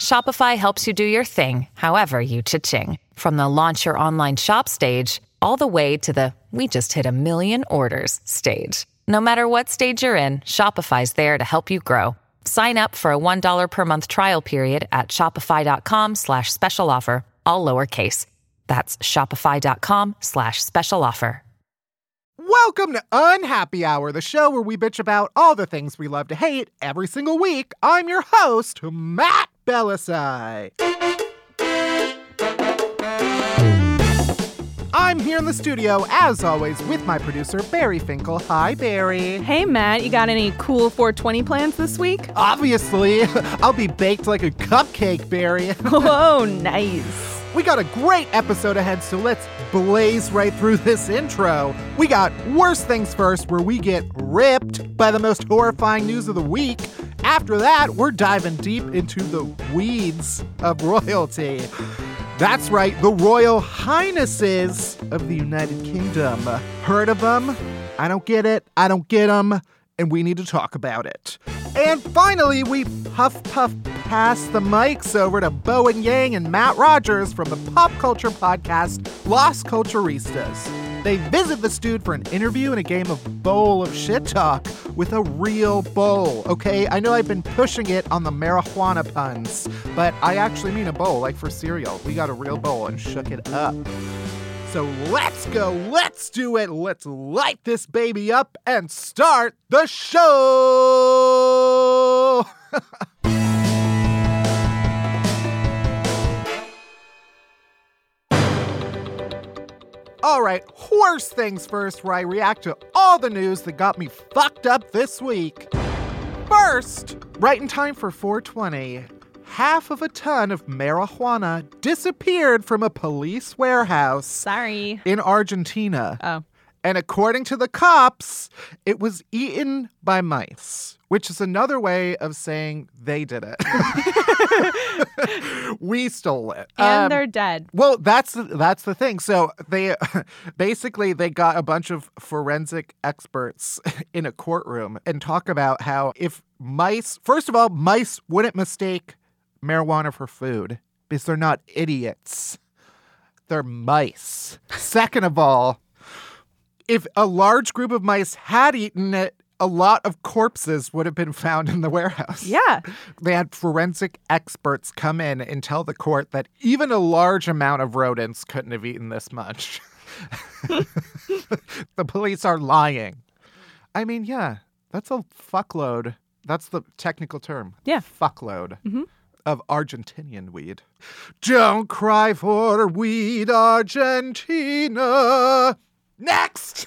Shopify helps you do your thing, however you cha-ching. From the launch your online shop stage, all the way to the we just hit a million orders stage. No matter what stage you're in, Shopify's there to help you grow. Sign up for a $1 per month trial period at shopify.com slash special offer, all lowercase. That's shopify.com slash special offer. Welcome to Unhappy Hour, the show where we bitch about all the things we love to hate every single week. I'm your host, Matt Bellassai. I'm here in the studio, as always, with my producer, Barry Finkel. Hi, Barry. Hey, Matt, you got any cool 420 plans this week? Obviously, I'll be baked like a cupcake, Barry. Whoa, nice. We got a great episode ahead, so let's blaze right through this intro. We got Worst Things First, where we get ripped by the most horrifying news of the week. After that, we're diving deep into the weeds of royalty. That's right, the Royal Highnesses of the United Kingdom. Heard of them? I don't get it. I don't get them. And we need to talk about it. And finally, we puff puff pass the mics over to Bowen Yang and Matt Rogers from the pop culture podcast Las Culturistas. They visit the dude for an interview and a game of bowl of shit talk with a real bowl. Okay, I know I've been pushing it on the marijuana puns, but I actually mean a bowl, like for cereal. We got a real bowl and shook it up. So let's go, let's do it, let's light this baby up and start the show! All right, worst things first, where I react to all the news that got me fucked up this week. First, right in time for 420, half of a ton of marijuana disappeared from a police warehouse Sorry. in Argentina. Oh. And according to the cops, it was eaten by mice, which is another way of saying they did it. we stole it. And Um, they're dead. well, that's that's the thing. So they basically they got a bunch of forensic experts in a courtroom and talk about how if mice, first of all, mice wouldn't mistake marijuana for food because they're not idiots. They're mice. Second of all, if a large group of mice had eaten it, a lot of corpses would have been found in the warehouse. Yeah. They had forensic experts come in and tell the court that even a large amount of rodents couldn't have eaten this much. the police are lying. I mean, yeah, that's a fuckload. That's the technical term. Yeah. Fuckload mm-hmm. of Argentinian weed. Don't cry for weed, Argentina. Next!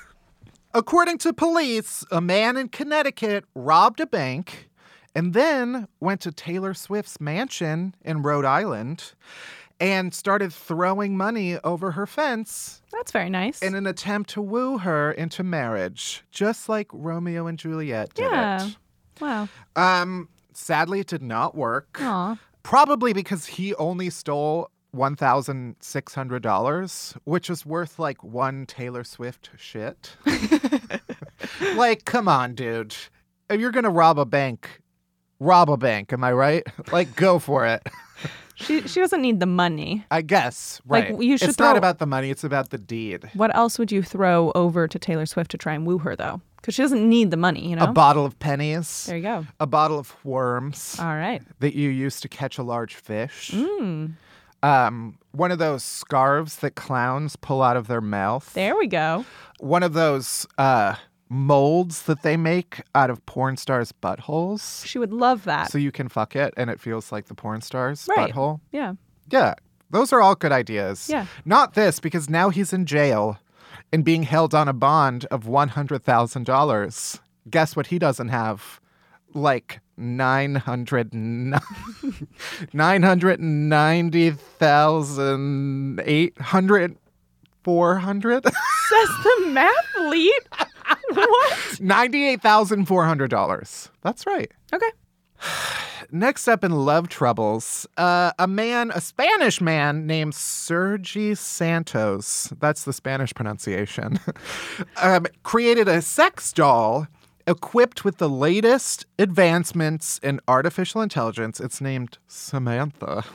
According to police, a man in Connecticut robbed a bank and then went to Taylor Swift's mansion in Rhode Island and started throwing money over her fence That's very nice. in an attempt to woo her into marriage, just like Romeo and Juliet did yeah. it. Wow. Um, sadly, it did not work. Aw. Probably because he only stole $1,600, which is worth like one Taylor Swift shit. like, come on, dude. If you're going to rob a bank, rob a bank. Am I right? Like, go for it. She she doesn't need the money. I guess. Like, Right. you should it's not about the money, it's about the deed. What else would you throw over to Taylor Swift to try and woo her though? Because she doesn't need the money, you know? A bottle of pennies. there you go. A bottle of worms All right. that you use to catch a large fish. Mm. Um, one of those scarves that clowns pull out of their mouth. There we go. One of those uh, molds that they make out of porn stars' buttholes. She would love that. So you can fuck it and it feels like the porn star's Right. butthole. yeah. Yeah, those are all good ideas. Yeah. Not this, because now he's in jail and being held on a bond of $100,000. Guess what he doesn't have? Like 900 990,800 400 Says the math lead. what? $98,400. That's right. Okay. Next up in love troubles, uh, a man, a Spanish man named Sergi Santos, that's the Spanish pronunciation, um, created a sex doll equipped with the latest advancements in artificial intelligence. It's named Samantha.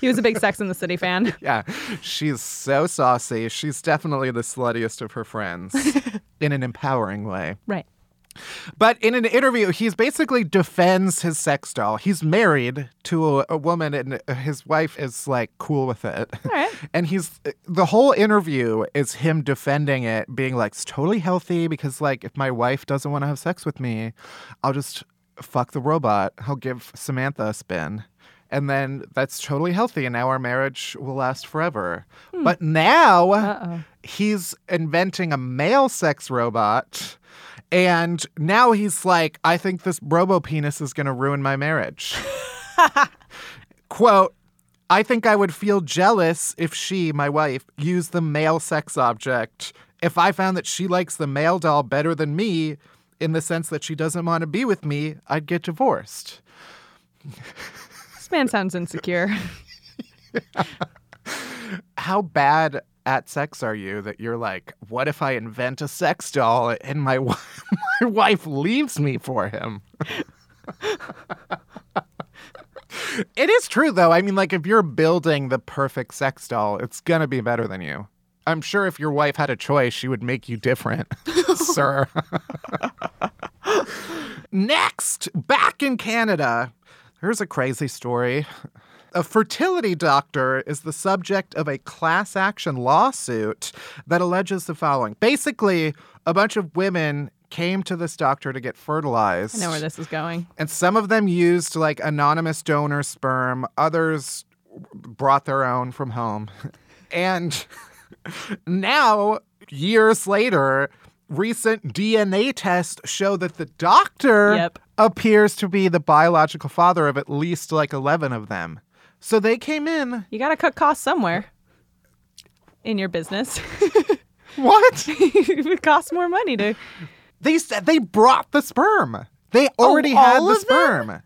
He was a big Sex in the City fan. yeah, she's so saucy. She's definitely the sluttiest of her friends in an empowering way. Right. But in an interview, he basically defends his sex doll. He's married to a, a woman, and his wife is like cool with it. Right. And he's the whole interview is him defending it, being like, "It's totally healthy because like if my wife doesn't want to have sex with me, I'll just fuck the robot. I'll give Samantha a spin." And then that's totally healthy, and now our marriage will last forever. Hmm. But now Uh-oh. he's inventing a male sex robot. And now he's like, I think this robo penis is going to ruin my marriage. Quote, I think I would feel jealous if she, my wife, used the male sex object. If I found that she likes the male doll better than me, in the sense that she doesn't want to be with me, I'd get divorced. This man sounds insecure. How bad at sex are you that you're like, what if I invent a sex doll and my, wi- my wife leaves me for him? it is true, though. I mean, like, if you're building the perfect sex doll, it's to be better than you. I'm sure if your wife had a choice, she would make you different, sir. Next, back in Canada, here's a crazy story. A fertility doctor is the subject of a class action lawsuit that alleges the following. Basically, a bunch of women came to this doctor to get fertilized. I know where this is going. And some of them used like anonymous donor sperm, others brought their own from home. And now, years later, recent DNA tests show that the doctor Yep. appears to be the biological father of at least like 11 of them. So they came in. You got to cut costs somewhere in your business. What? it costs more money to. they said they brought the sperm. They oh, already Oh, had the of them? sperm.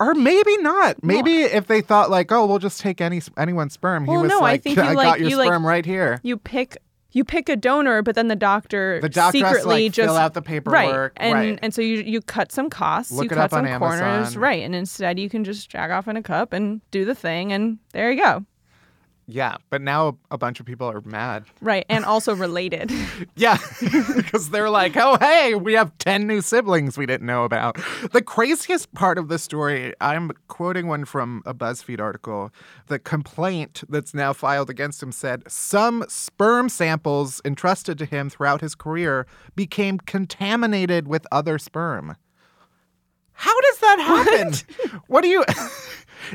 Or maybe not. Maybe if they thought like, oh, we'll just take any anyone's sperm. Well, he was no, I think you, I like- got your you, like- sperm right here. You pick. You pick a donor, but then the doctor, The doctor has to, secretly like, just fill out the right, paperwork, and right. and so you you cut some costs, Look you cut some corners, Amazon. right, and instead you can just jack off in a cup and do the thing, and there you go, Yeah, but now a bunch of people are mad. right, and also related. Yeah, because they're like, oh, hey, we have 10 new siblings we didn't know about. The craziest part of the story, I'm quoting one from a BuzzFeed article. The complaint that's now filed against him said some sperm samples entrusted to him throughout his career became contaminated with other sperm. How does that happen? What, do you.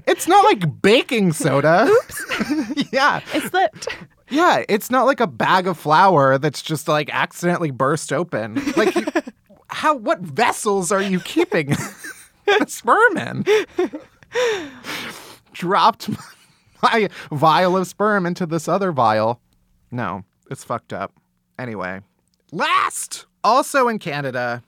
It's not like baking soda. Oops. yeah. it slipped. Yeah, it's not like a bag of flour that's just like accidentally burst open. Like, you, how? What vessels are you keeping the sperm in? Dropped my vial of sperm into this other vial. No, it's fucked up. Anyway, last, also in Canada,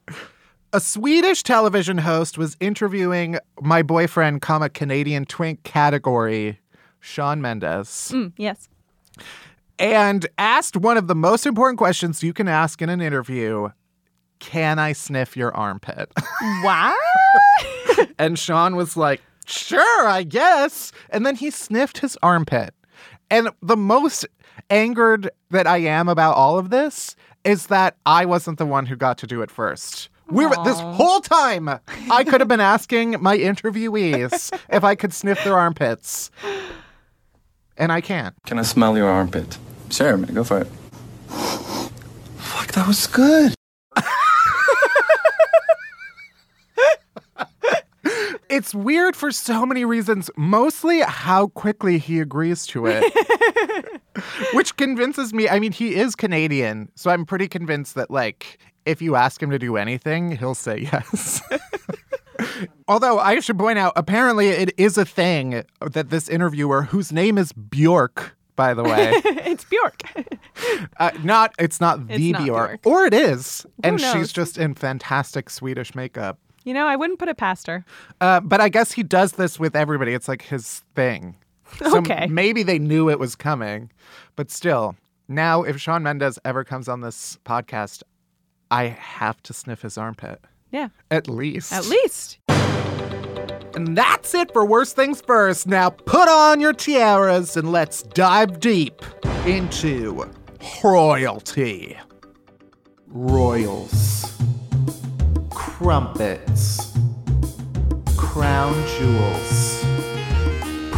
a Swedish television host was interviewing my boyfriend, comma Canadian twink category, Shawn Mendes Mm, yes. and asked one of the most important questions you can ask in an interview Can I sniff your armpit? Wow. and Sean was like, Sure, I guess. And then he sniffed his armpit. And the most angered that I am about all of this is that I wasn't the one who got to do it first. We were this whole time I could have been asking my interviewees if I could sniff their armpits. And I can't. Can I smell your armpit? Sure, man, go for it. Fuck, that was good. It's weird for so many reasons, mostly how quickly he agrees to it. Which convinces me, I mean, he is Canadian, so I'm pretty convinced that, like, if you ask him to do anything, he'll say yes. Although I should point out, apparently it is a thing that this interviewer, whose name is Bjork, by the way, it's Bjork. uh, not it's not the not Bjork, Bjork. or it is, and knows? she's just in fantastic Swedish makeup. you know, I wouldn't put it past her. Uh, but I guess he does this with everybody. It's like his thing. So Okay. maybe they knew it was coming, but still, now if Shawn Mendes ever comes on this podcast, I have to sniff his armpit. Yeah, At least. at least. And that's it for Worst Things First. Now put on your tiaras and let's dive deep into royalty. Royals. Crumpets. Crown jewels.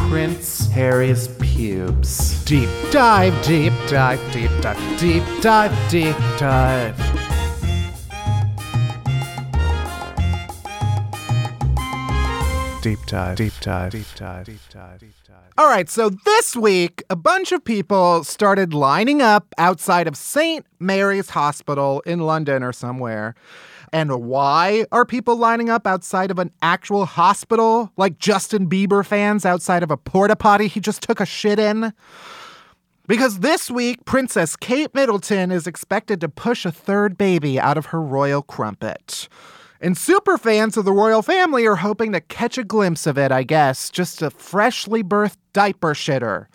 Prince Harry's pubes. Deep dive, deep dive, deep dive, deep dive, deep dive. Deep dive, deep dive, deep dive, deep dive, deep dive. All right, so this week, a bunch of people started lining up outside of St. Mary's Hospital in London or somewhere. And why are people lining up outside of an actual hospital, like Justin Bieber fans outside of a porta potty he just took a shit in? Because this week, Princess Kate Middleton is expected to push a third baby out of her royal crumpet. And super fans of the royal family are hoping to catch a glimpse of it, I guess, just a freshly birthed diaper shitter.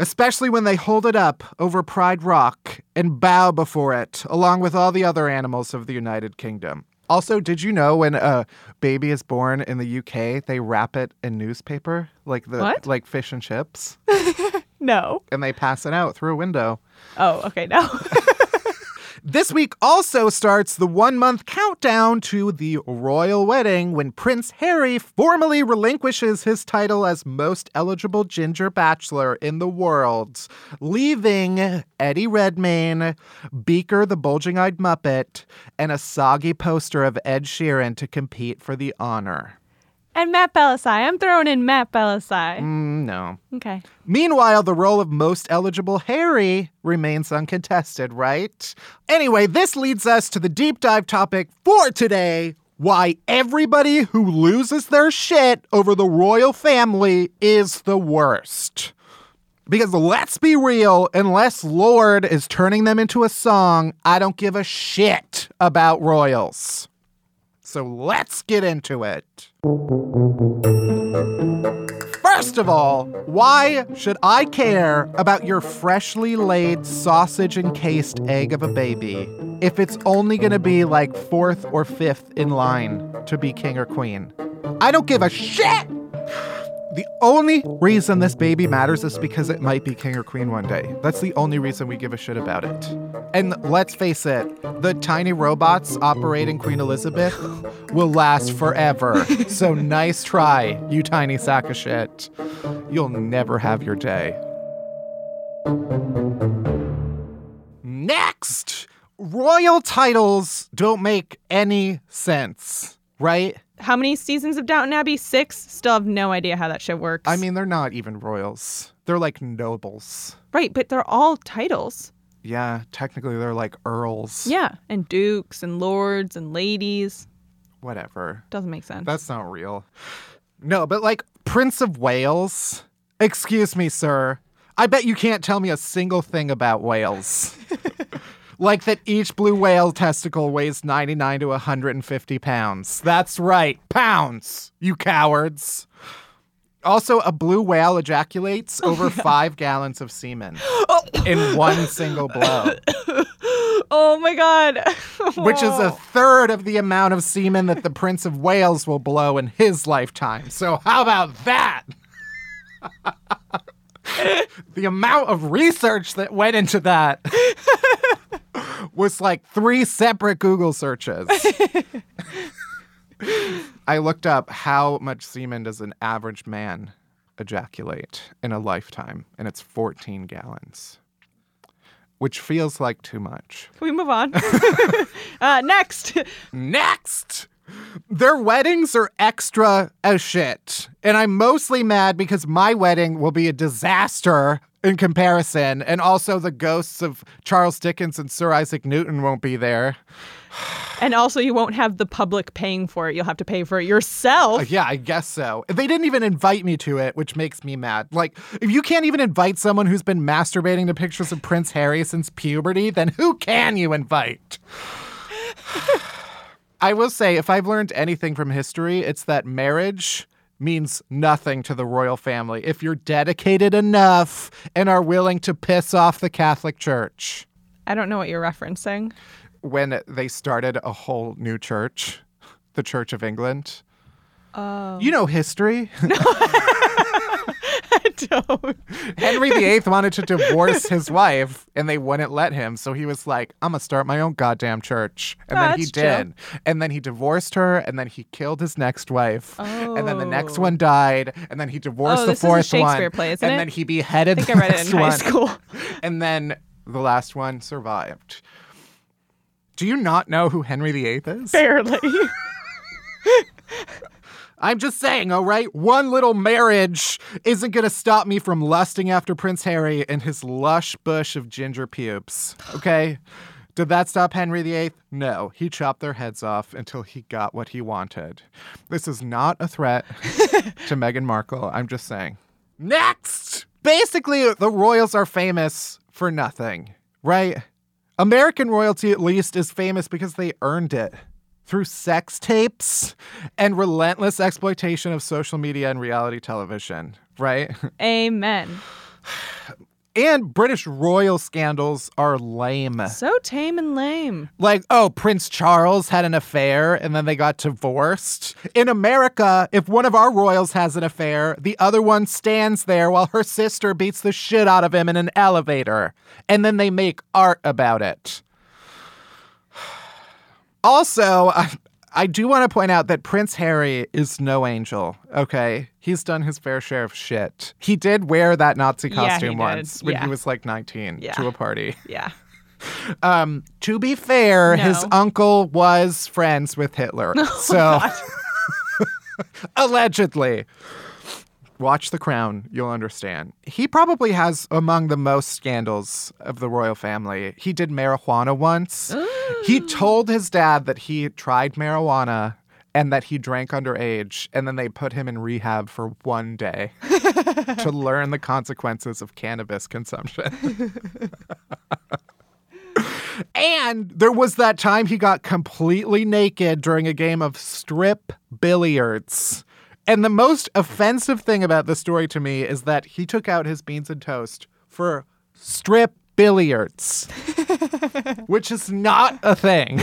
Especially when they hold it up over Pride Rock and bow before it, along with all the other animals of the United Kingdom. Also, did you know when a baby is born in the UK, they wrap it in newspaper, like the What? like fish and chips, No. and they pass it out through a window. Oh, okay, no. This week also starts the one month countdown to the royal wedding when Prince Harry formally relinquishes his title as most eligible ginger bachelor in the world, leaving Eddie Redmayne, Beaker the bulging eyed Muppet, and a soggy poster of Ed Sheeran to compete for the honor. And Matt Bellassai. I'm throwing in Matt Bellassai. Mm, no. Okay. Meanwhile, the role of most eligible Harry remains uncontested, right? Anyway, this leads us to the deep dive topic for today why everybody who loses their shit over the royal family is the worst. Because let's be real, unless Lorde is turning them into a song, I don't give a shit about royals. So let's get into it. First of all, why should I care about your freshly laid sausage encased egg of a baby if it's only going to be like fourth or fifth in line to be king or queen? I don't give a shit! The only reason this baby matters is because it might be king or queen one day. That's the only reason we give a shit about it. And let's face it, the tiny robots operating Queen Elizabeth will last forever. so nice try, you tiny sack of shit. You'll never have your day. Next, royal titles don't make any sense, right? How many seasons of Downton Abbey? Six. Still have no idea how that shit works. I mean, they're not even royals. They're like nobles. right, but they're all titles. Yeah, technically they're like earls. Yeah, and dukes and lords and ladies. Whatever. Doesn't make sense. That's not real. No, but like Prince of Wales. Excuse me, sir. I bet you can't tell me a single thing about whales. like that each blue whale testicle weighs 99 to 150 pounds. That's right, pounds, you cowards. Also, a blue whale ejaculates oh, over five gallons of semen oh. in one single blow, oh my god. which is a third of the amount of semen that the Prince of Wales will blow in his lifetime. So, how about that? the amount of research that went into that was like three separate Google searches. I looked up how much semen does an average man ejaculate in a lifetime, and it's 14 gallons, which feels like too much. Can we move on? uh, next. Next! Their weddings are extra as shit. And I'm mostly mad because my wedding will be a disaster in comparison. And also, the ghosts of Charles Dickens and Sir Isaac Newton won't be there. And also, you won't have the public paying for it. You'll have to pay for it yourself. Uh, yeah, I guess so. They didn't even invite me to it, which makes me mad. Like, if you can't even invite someone who's been masturbating to pictures of Prince Harry since puberty, then who can you invite? I will say, if I've learned anything from history, it's that marriage means nothing to the royal family if you're dedicated enough and are willing to piss off the Catholic Church. I don't know what you're referencing. When they started a whole new church, the Church of England. Oh. You know history. I don't. Henry VIII wanted to divorce his wife, and they wouldn't let him. So he was like, "I'm gonna start my own goddamn church," and Oh, then he did. And then he divorced her, and then he killed his next wife, oh. and then the next Oh. one died, and then he divorced Oh, the this is a fourth Shakespeare one, play, and it? then he beheaded I the think I read it next in high school. and then the last one survived. Do you not know who Henry VIII is? Barely. I'm just saying, all right? One little marriage isn't going to stop me from lusting after Prince Harry and his lush bush of ginger pubes, okay? Did that stop Henry VIII? No. He chopped their heads off until he got what he wanted. This is not a threat to Meghan Markle. I'm just saying. Next! Basically, the royals are famous for nothing, right? American royalty, at least, is famous because they earned it through sex tapes and relentless exploitation of social media and reality television, right? Amen. And British royal scandals are lame. So tame and lame. Like, oh, Prince Charles had an affair and then they got divorced. In America, if one of our royals has an affair, the other one stands there while her sister beats the shit out of him in an elevator. And then they make art about it. Also, I, I do want to point out that Prince Harry is no angel, okay? He's done his fair share of shit. He did wear that Nazi Yeah, costume did. once when Yeah. he was like 19 Yeah. to a party. Yeah. Um, to be fair, his uncle was friends with Hitler. so allegedly. Watch The Crown, you'll understand. He probably has among the most scandals of the royal family. He did marijuana once. He oh. told his dad that he tried marijuana and that he drank underage, and then they put him in rehab for one day to learn the consequences of cannabis consumption. And there was that time he got completely naked during a game of strip billiards. And the most offensive thing about the story to me is that he took out his beans and toast for strip billiards, which is not a thing.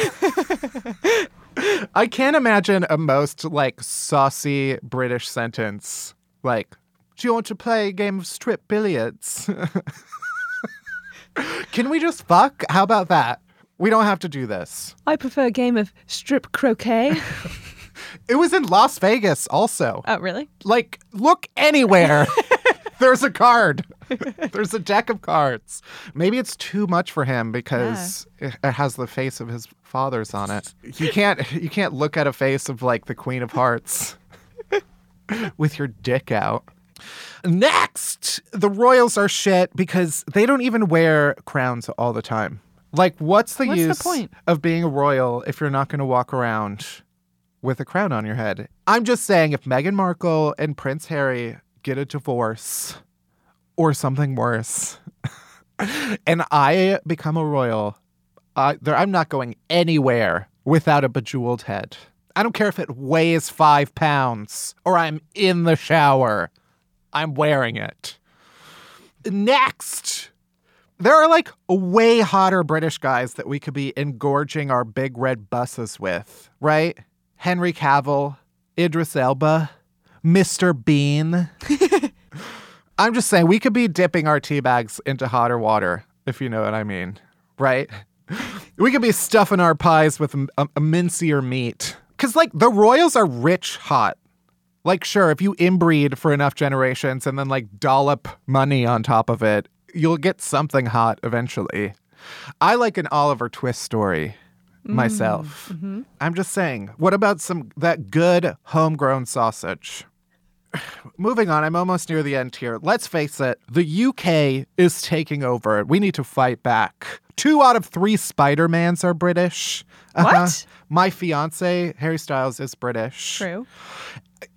I can't imagine a most like saucy British sentence like, Do you want to play a game of strip billiards? Can we just fuck? How about that? We don't have to do this. I prefer a game of strip croquet. It was in Las Vegas also. oh, really? Like, look anywhere. There's a card. There's a deck of cards. Maybe it's too much for him because it it has the face of his father's on it. You can't you can't look at a face of like the Queen of Hearts with your dick out. Next, the royals are shit because they don't even wear crowns all the time. Like, what's the What's the use point? of being a royal if you're not going to walk around with a crown on your head? I'm just saying, if Meghan Markle and Prince Harry get a divorce or something worse, and I become a royal, I, there, I'm not going anywhere without a bejeweled head. I don't care if it weighs five pounds or I'm in the shower. I'm wearing it. Next, there are like way hotter British guys that we could be engorging our big red buses with, right? Henry Cavill, Idris Elba, Mr. Bean. I'm just saying we could be dipping our tea bags into hotter water, if you know what I mean, right? We could be stuffing our pies with a, a mincier meat. Because, like, the royals are rich hot. Like, sure, if you inbreed for enough generations and then, like, dollop money on top of it, you'll get something hot eventually. I like an Oliver Twist story myself. I'm just saying, what about some that good homegrown sausage? Moving on, I'm almost near the end here. Let's face it, the UK is taking over. We need to fight back. Two out of three Spider-Mans are British. Uh-huh. What? My fiance, Harry Styles, is British. True.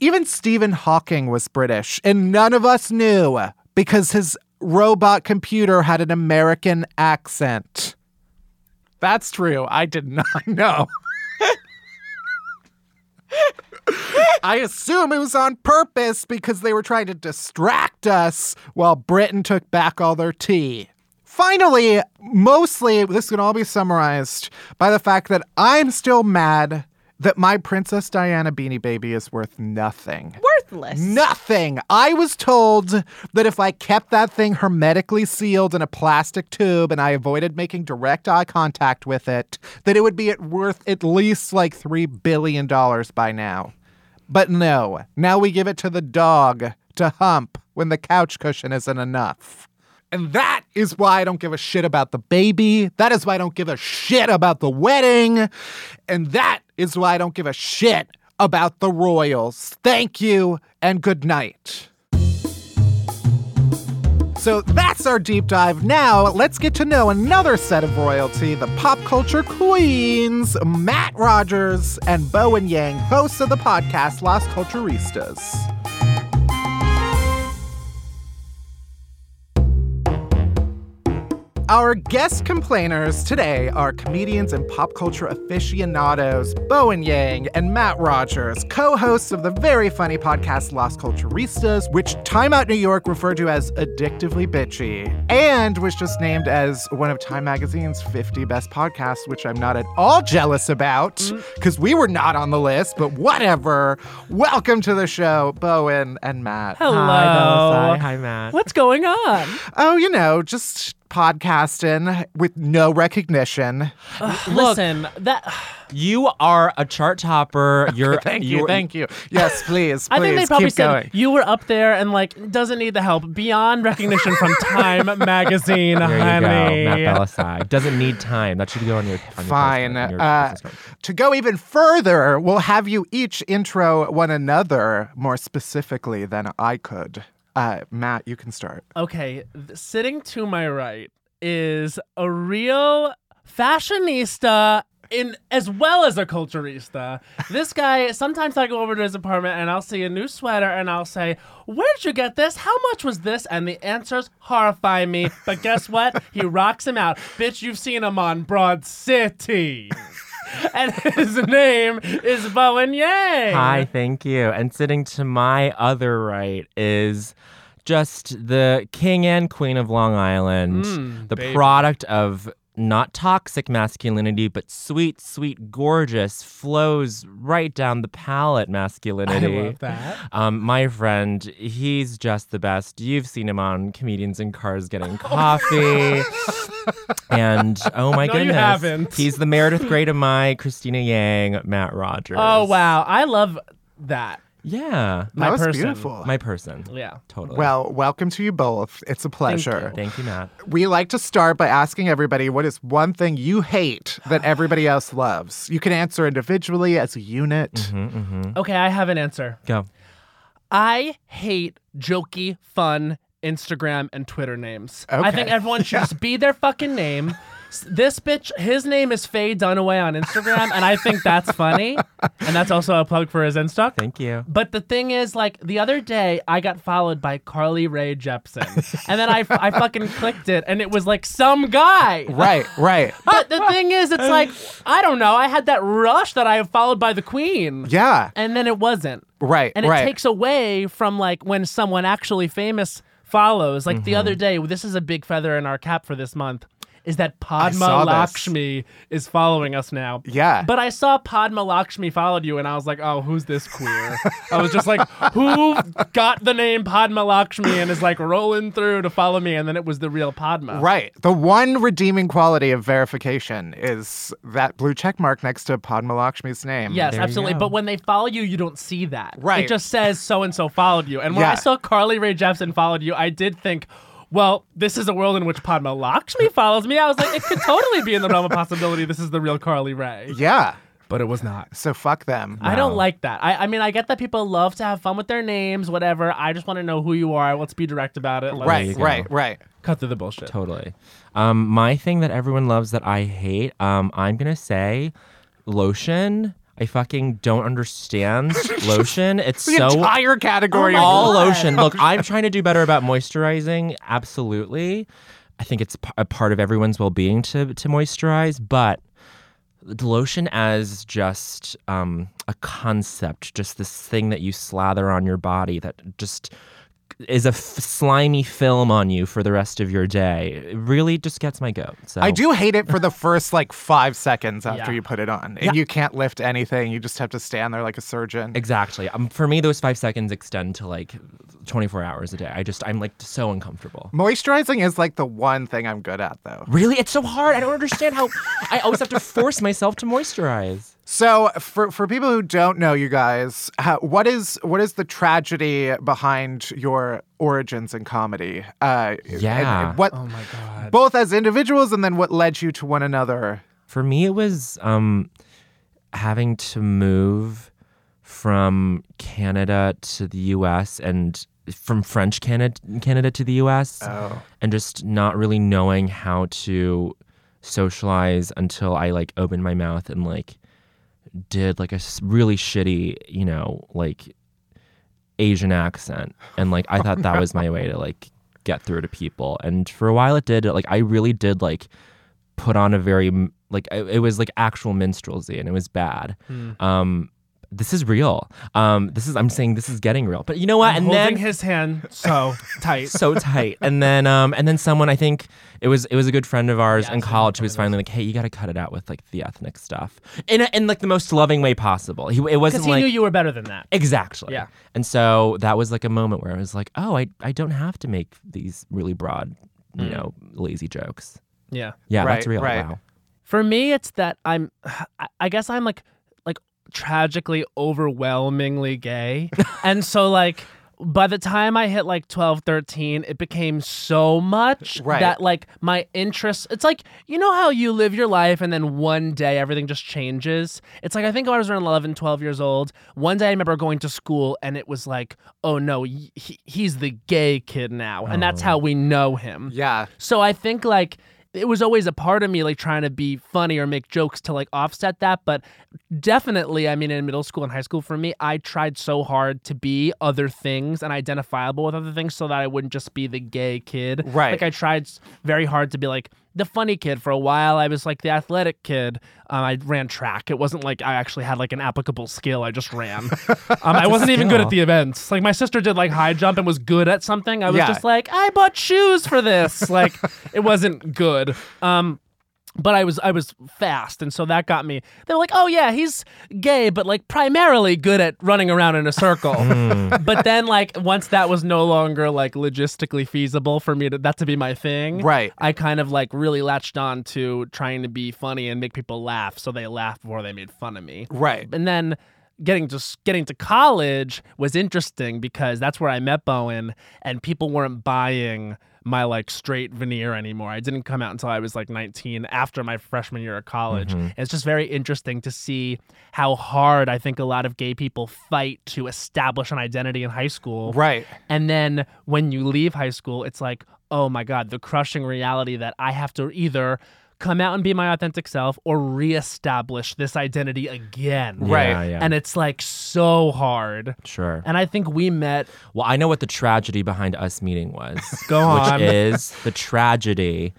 Even Stephen Hawking was British, and none of us knew because his robot computer had an American accent. That's true. I did not know. I assume it was on purpose because they were trying to distract us while Britain took back all their tea. Finally, mostly, this can all be summarized by the fact that I'm still mad that my Princess Diana beanie baby is worth nothing. Worthless. Nothing. I was told that if I kept that thing hermetically sealed in a plastic tube and I avoided making direct eye contact with it, that it would be at worth at least like $3 billion by now. But no, now we give it to the dog to hump when the couch cushion isn't enough. And that is why I don't give a shit about the baby. That is why I don't give a shit about the wedding. And that is why I don't give a shit about the royals. Thank you and good night. So that's our deep dive. Now, let's get to know another set of royalty the pop culture queens, Matt Rogers and Bowen Yang, hosts of the podcast Las Culturistas. Our guest complainers today are comedians and pop culture aficionados Bowen Yang and Matt Rogers, co hosts of the very funny podcast Las Culturistas, which Time Out New York referred to as addictively bitchy, and was just named as one of Time Magazine's 50 best podcasts, which I'm not at all jealous about mm. because we were not on the list, but whatever. Welcome to the show, Bowen and Matt. Hello. Hi. Hi, Matt. What's going on? Oh, you know, just podcasting with no recognition. Listen, that You are a chart topper. You're Thank you, thank you. Yes, please, please I think they probably keep said going. you were up there and like doesn't need the help beyond recognition from Time Magazine, There you honey. go, Matt Bellassai. Doesn't need time. That should go on your. On Fine. post- on your Uh, business to go even further, we'll have you each intro one another more specifically than I could. Uh, Matt, you can start. Okay, sitting to my right is a real fashionista in as well as a culturista. This guy, sometimes I go over to his apartment and I'll see a new sweater and I'll say, Where'd you get this? How much was this? And the answers horrify me. But guess what? he rocks him out. Bitch, you've seen him on Broad City. and his name is Bowen Yang. Hi, thank you. And sitting to my other right is just the king and queen of Long Island, Mm, the baby. product of not toxic masculinity, but sweet, sweet, gorgeous, flows right down the palate masculinity. I love that. Um, my friend, he's just the best. You've seen him on Comedians in Cars Getting Coffee. and oh my No, you goodness. haven't. He's the Meredith Grey to my Cristina Yang, Matt Rogers. Oh, wow. I love that. Yeah. My that was person. beautiful. My person. Yeah. Totally. well, welcome to you both. It's a pleasure. Thank you, Matt. We like to start by asking everybody what is one thing you hate that everybody else loves. You can answer individually as a unit. Mm-hmm. Okay, I have an answer. Go. I hate jokey, fun Instagram and Twitter names. I think everyone should just be their fucking name. This bitch, his name is Faye Dunaway on Instagram, and I think that's funny. And that's also a plug for his Insta. Thank you. But the thing is, like, the other day, I got followed by Carly Rae Jepsen. and then I, I fucking clicked it, and it was like some guy. Right, right. But the thing is, it's like, I don't know. I had that rush that I have followed by the queen. Yeah, And then it wasn't. right, And it right. takes away from like when someone actually famous follows. Like the Mm-hmm. other day, this is a big feather in our cap for this month. Is that Padma saw this. Lakshmi is following us now. Yeah. But I saw Padma Lakshmi followed you, and I was like, oh, who's this queer? I was just like, who got the name Padma Lakshmi and is like rolling through to follow me? And then it was the real Padma. Right. The one redeeming quality of verification is that blue check mark next to Padma Lakshmi's name. Yes, There absolutely. But when they follow you, you don't see that. Right. It just says so and so followed you. And when I saw Carly Rae Jepsen followed you, I did think, well, this is a world in which Padma Lakshmi follows me. I was like, it could totally be in the realm of possibility. This is the real Carly Rae. Yeah. But it was not. So fuck them. I don't like that. I, I mean, I get that people love to have fun with their names, whatever. I just want to know who you are. Let's be direct about it. Let's Right, go. right, right. cut through the bullshit. Totally. Um, my thing that everyone loves that I hate, um, I'm gonna say lotion. I fucking don't understand lotion. It's The so entire category. of- all lotion. Look, I'm trying to do better about moisturizing. Absolutely. I think it's a part of everyone's well-being to to moisturize, but the lotion as just um, a concept, just this thing that you slather on your body that just is a f- slimy film on you for the rest of your day. It really just gets my goat. So I do hate it for the first like five seconds after Yeah. you put it on. And Yeah. you can't lift anything. You just have to stand there like a surgeon. Exactly. Um, for me, those five seconds extend to like 24 hours a day. I just, I'm like so uncomfortable. Moisturizing is like the one thing I'm good at though. Really? It's so hard. I don't understand how I always have to force myself to moisturize. So for for people who don't know you guys, how, what is what is the tragedy behind your origins in comedy? Uh, and- Yeah. and what Oh my God. both as individuals and then what led you to one another? For me, it was um, having to move from Canada to the US and from French Canada, Canada to the US Oh. and just not really knowing how to socialize until I like opened my mouth and like did like a really shitty, you know, like Asian accent. And like I thought that was my way to like get through to people. And for a while it did. Like I really did like put on a very like it, it was like actual minstrelsy and it was bad. Um this is real. Um this is I'm saying this is getting real. But you know what? I'm and holding then his hand so tight. so tight. And then um and then someone I think it was it was a good friend of ours Yeah, in college who was finally like, "Hey, you got to cut it out with like the ethnic stuff." In a, in like the most loving way possible. He it wasn't Because he like knew you were better than that. Exactly. Yeah. And so that was like a moment where I was like, "Oh, I I don't have to make these really broad, you Mm. know, lazy jokes." Yeah. Yeah, Right, that's real. right. Wow. For me, it's that I'm, I- guess I'm like tragically overwhelmingly gay. and so like, by the time I hit like 12, 13, it became so much Right. that like my interests, it's like, you know how you live your life and then one day everything just changes? It's like, I think when I was around 11, 12 years old, one day I remember going to school and it was like, oh no, he, he's the gay kid now. And that's oh. how we know him. Yeah. So I think like it was always a part of me like trying to be funny or make jokes to like offset that but definitely i mean in middle school and high school for me i tried so hard to be other things and identifiable with other things so that i wouldn't just be the gay kid Right. like i tried very hard to be like the funny kid for a while. I was like the athletic kid. Um, i ran track. It wasn't like i actually had like an applicable skill. I just ran. Um, i wasn't even good at the events. Like my sister did like high jump and was good at something. I was Yeah. just like i bought shoes for this. Like it wasn't good. Um but I was I was fast, and so that got me. They're like, "Oh yeah, he's gay, but like primarily good at running around in a circle." Hmm. but then, like once that was no longer like logistically feasible for me to that to be my thing, Right. I kind of like really latched on to trying to be funny and make people laugh, so they laughed before they made fun of me. Right. And then getting to getting to college was interesting because that's where I met Bowen, and people weren't buying my like straight veneer anymore. I didn't come out until I was like 19 after my freshman year of college. And it's just very interesting to see how hard I think a lot of gay people fight to establish an identity in high school. Right. And then when you leave high school, it's like, oh my God, the crushing reality that I have to either come out and be my authentic self or reestablish this identity again. Right. Yeah, yeah. And it's like so hard. Sure. And I think we met. Well, I know what the tragedy behind us meeting was. Go on. Which is the tragedy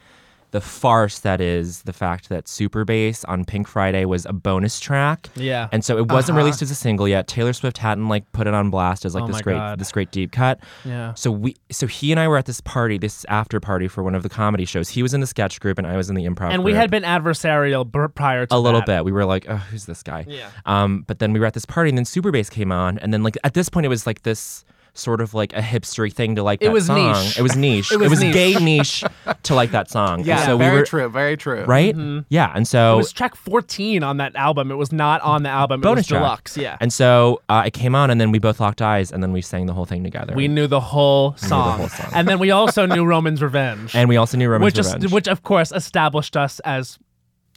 the farce that is the fact that Super Bass on Pink Friday was a bonus track. Yeah. And so it wasn't Uh-huh. released as a single yet. Taylor Swift hadn't like put it on blast as like Oh this great God. this great deep cut. Yeah. So we so he and I were at this party, this after party for one of the comedy shows. He was in the sketch group and I was in the improv and we group. had been adversarial b- prior to a little bit. We were like, oh, who's this guy? Yeah. Um, but then we were at this party, and then Super Bass came on, and then like at this point, it was like this sort of like a hipstery thing to like It that was song. niche. It was niche. It was niche. gay niche to like that song. Yeah, And so very we were true, very true. right. Yeah, and so It was track 14 on that album. It was not on the album. bonus it was track. deluxe. Yeah. And so uh, it came on, and then we both locked eyes, and then we sang the whole thing together. we knew the whole song. whole song. And then we also knew Roman's Revenge. and we also knew Roman's which, is, Revenge. which of course established us as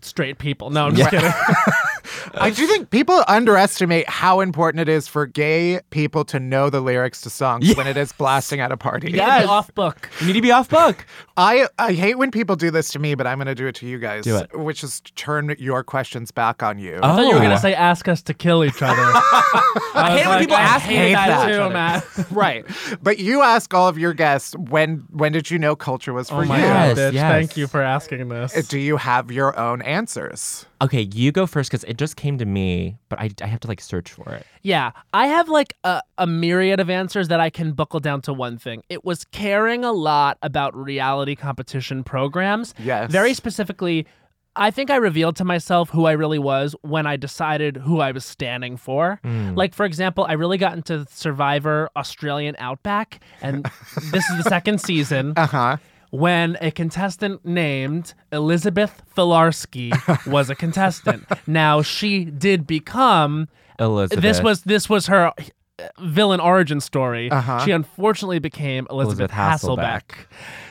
straight people. No, I'm just kidding. I do think people underestimate how important it is for gay people to know the lyrics to songs when it is blasting at a party. Yes. off book. you need to be off book. I, I hate when people do this to me, but I'm going to do it to you guys. Do it. Which is turn your questions back on you. Oh. I thought you were Oh. gonna say ask us to kill each other. I, hate when people ask hate hate that, that. too, Matt. right. But you ask all of your guests when when did you know culture was oh for Oh my you? god, Yes, bitch! yes. Thank you for asking this. Do you have your own answers? Okay, you go first because it just came to me, but I, I have to like search for it. Yeah, I have like a, a myriad of answers that I can buckle down to one thing. It was caring a lot about reality competition programs. Yes. Very specifically, I think I revealed to myself who I really was when I decided who I was standing for. Like, for example, I really got into Survivor Australian Outback, and this is the second season. Uh huh. When a contestant named Elizabeth Filarski was a contestant. now she did become Elizabeth. this was this was her uh, villain origin story. Uh-huh. She unfortunately became Elizabeth, Elizabeth Hasselbeck. Hasselbeck.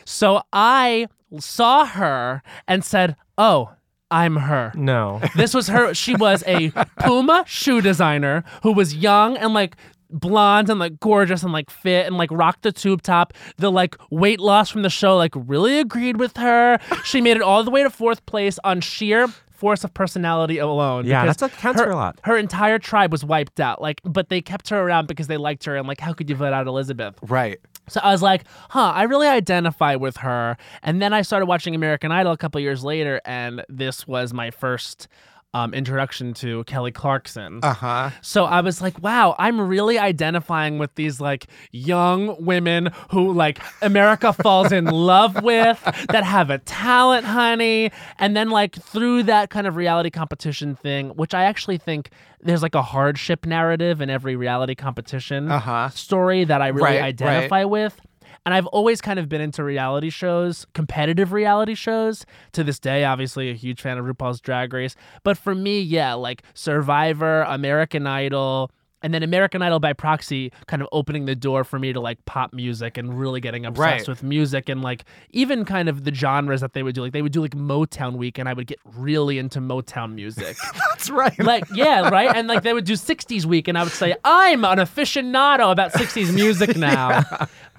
So I saw her and said, "Oh, I'm her." no. This was her. She was a Puma shoe designer who was young and like blonde and like gorgeous and like fit and like rocked the tube top. The like weight loss from the show like really agreed with her. She made it all the way to fourth place on sheer force of personality alone. Yeah, that's a- counts her, for a lot. Her entire tribe was wiped out. Like, but they kept her around because they liked her and like, how could you vote out Elizabeth? Right. So I was like, huh, I really identify with her. And then I started watching American Idol a couple years later, and this was my first um, introduction to Kelly Clarkson. Uh huh. So I was like, wow, I'm really identifying with these like young women who like America falls in love with, that have a talent, honey. And then like through that kind of reality competition thing, which I actually think there's like a hardship narrative in every reality competition Uh-huh. story that I really Right, identify with. And I've always kind of been into reality shows, competitive reality shows. To this day, obviously, a huge fan of RuPaul's Drag Race. But for me, yeah, like Survivor, American Idol, and then American Idol by proxy kind of opening the door for me to like pop music and really getting obsessed Right. with music and like even kind of the genres that they would do. Like they would do like Motown week and I would get really into Motown music. That's right. like yeah right and like they would do 60s week and i would say i'm an aficionado about 60s music now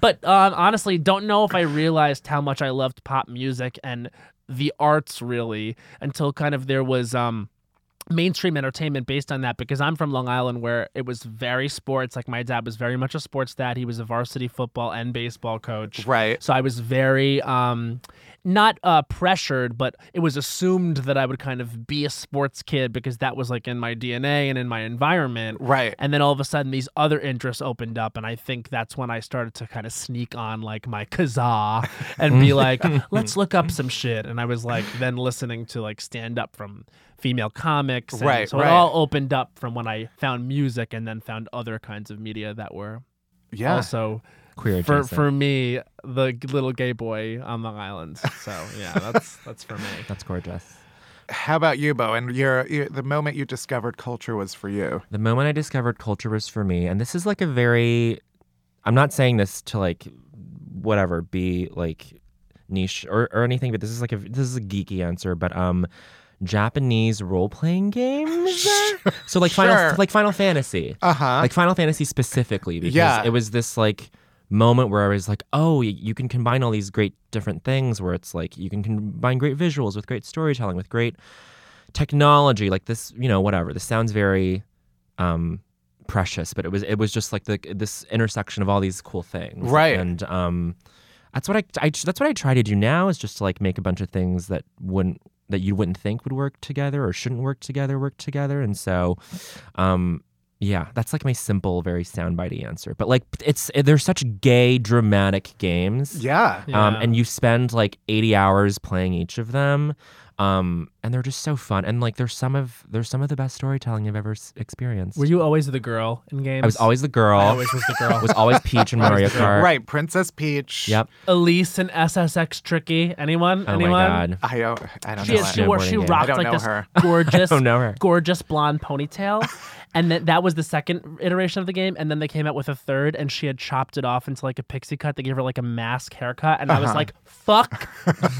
but um, honestly don't know if i realized how much i loved pop music and the arts really until kind of there was um mainstream entertainment based on that because I'm from Long Island where it was very sports. Like my dad was very much a sports dad. He was a varsity football and baseball coach. Right. so I was very um not uh pressured but it was assumed that I would kind of be a sports kid because that was like in my DNA and in my environment. Right. and then all of a sudden these other interests opened up and I think that's when I started to kind of sneak on like my kazaa and be like let's look up some shit. And I was like then listening to like stand up from female comics and Right, so right. it all opened up from when I found music and then found other kinds of media that were Yeah. also Queer for for me the little gay boy on Long Island so yeah that's that's for me That's gorgeous. How about you, Bo? And your, your the moment you discovered culture was for you. The moment I discovered culture was for me, and this is like a very, I'm not saying this to like, whatever, be like niche or, or anything, but this is like a this is a geeky answer, but um, Japanese role playing games. so like Sure. Final like Final Fantasy, Uh huh. like Final Fantasy specifically, because Yeah. it was this like moment where I was like, oh, you can combine all these great different things where it's like you can combine great visuals with great storytelling with great technology like this you know whatever this sounds very um precious but it was it was just like the this intersection of all these cool things Right. and um that's what I, I that's what I try to do now is just to like make a bunch of things that wouldn't that you wouldn't think would work together or shouldn't work together work together. And so um yeah that's like my simple very soundbitey answer but like it's they're such gay dramatic games Yeah. um Yeah. and you spend like 80 hours playing each of them um and they're just so fun and like there's some of there's some of the best storytelling I've ever s- experienced Were you always the girl in games? I was always the girl I always was the girl. was always Peach in Mario Kart Right. Princess Peach. yep Elise and SSX Tricky. Anyone? Anyone? Oh Anyone? my god I don't, I don't She, know. has, it. she, wore, she game. rocked I don't like know this her. gorgeous, don't know her. gorgeous blonde ponytail, and then that was the second iteration of the game. And then they came out with a third, and she had chopped it off into like a pixie cut. They gave her like a mask haircut, and I Uh-huh. was like, "Fuck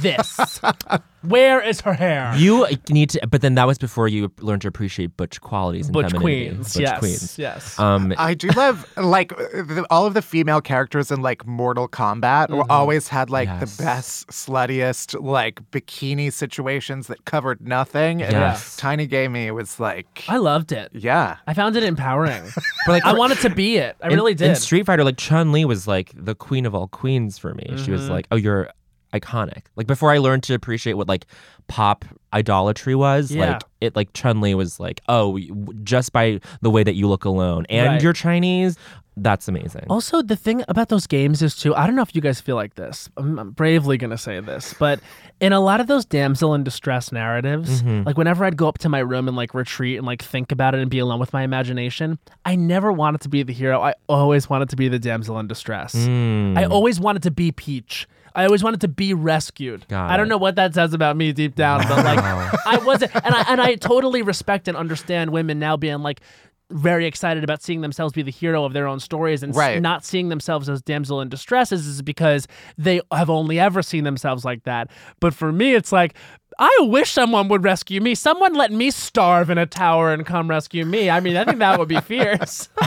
this! Where is her hair?" You need to, but then that was before you learned to appreciate butch qualities and Butch femininity. Queens, Butch yes, queens. yes. Um, I do love like the, all of the female characters in like Mortal Kombat Mm-hmm. always had like Yes. the best, sluttiest like bikini situations that covered nothing. And Yes. Tiny Gamey was like, I loved it. yeah, I found it empowering. but like I wanted to be it. I in, really did. In Street Fighter, like Chun Li was like the queen of all queens for me. She Mm-hmm. was like, oh, you're iconic. Like before I learned to appreciate what like pop idolatry was, Yeah. like it like Chun Li was like, oh, just by the way that you look alone and Right. you're Chinese, that's amazing. Also, the thing about those games is too. I don't know if you guys feel like this. I'm, I'm bravely gonna say this, but in a lot of those damsel in distress narratives, Mm-hmm. like whenever I'd go up to my room and like retreat and like think about it and be alone with my imagination, I never wanted to be the hero. I always wanted to be the damsel in distress. Mm. I always wanted to be Peach. I always wanted to be rescued. Got I don't it. know what that says about me deep down, but like I wasn't, and I and I totally respect and understand women now being like very excited about seeing themselves be the hero of their own stories and Right. not seeing themselves as damsel in distress is is because they have only ever seen themselves like that. But for me, it's like. I wish someone would rescue me. Someone let me starve in a tower and come rescue me. I mean, I think that would be fierce.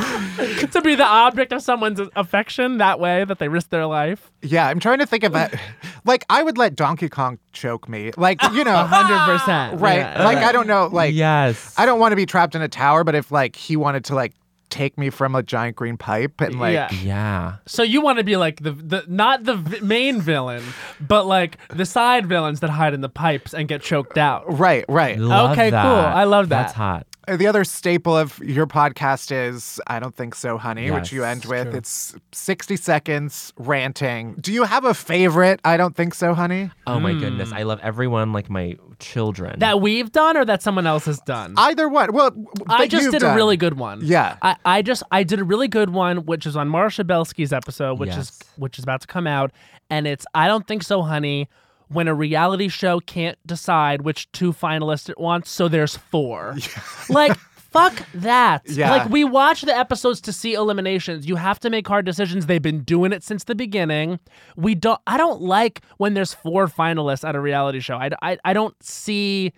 to be the object of someone's affection that way that they risk their life. yeah. I'm trying to think of that. like, I would let Donkey Kong choke me. Like, you know, hundred percent. right? Like, I don't know. Like, yes. I don't want to be trapped in a tower, but if like he wanted to like take me from a giant green pipe and like Yeah. yeah. So you want to be like the the not the v- main villain, but like the side villains that hide in the pipes and get choked out. right, right. Love Okay, cool. I love that. That's hot. The other staple of your podcast is I don't think so, honey, which you end with. true. It's 60 seconds ranting. Do you have a favorite? I don't think so, honey. Oh my goodness. Hmm. I love everyone like my children. That we've done or that someone else has done. Either one. Well, I just you've did a really good one. Yeah. I, I just I did a really good one, which is on Marcia Belsky's episode, which is which is about to come out, and it's I don't think so, honey. When a reality show can't decide which two finalists it wants, so there's four. like fuck that. Yeah. Like we watch the episodes to see eliminations. You have to make hard decisions. They've been doing it since the beginning. We don't. I don't like when there's four finalists at a reality show. I, I, I don't see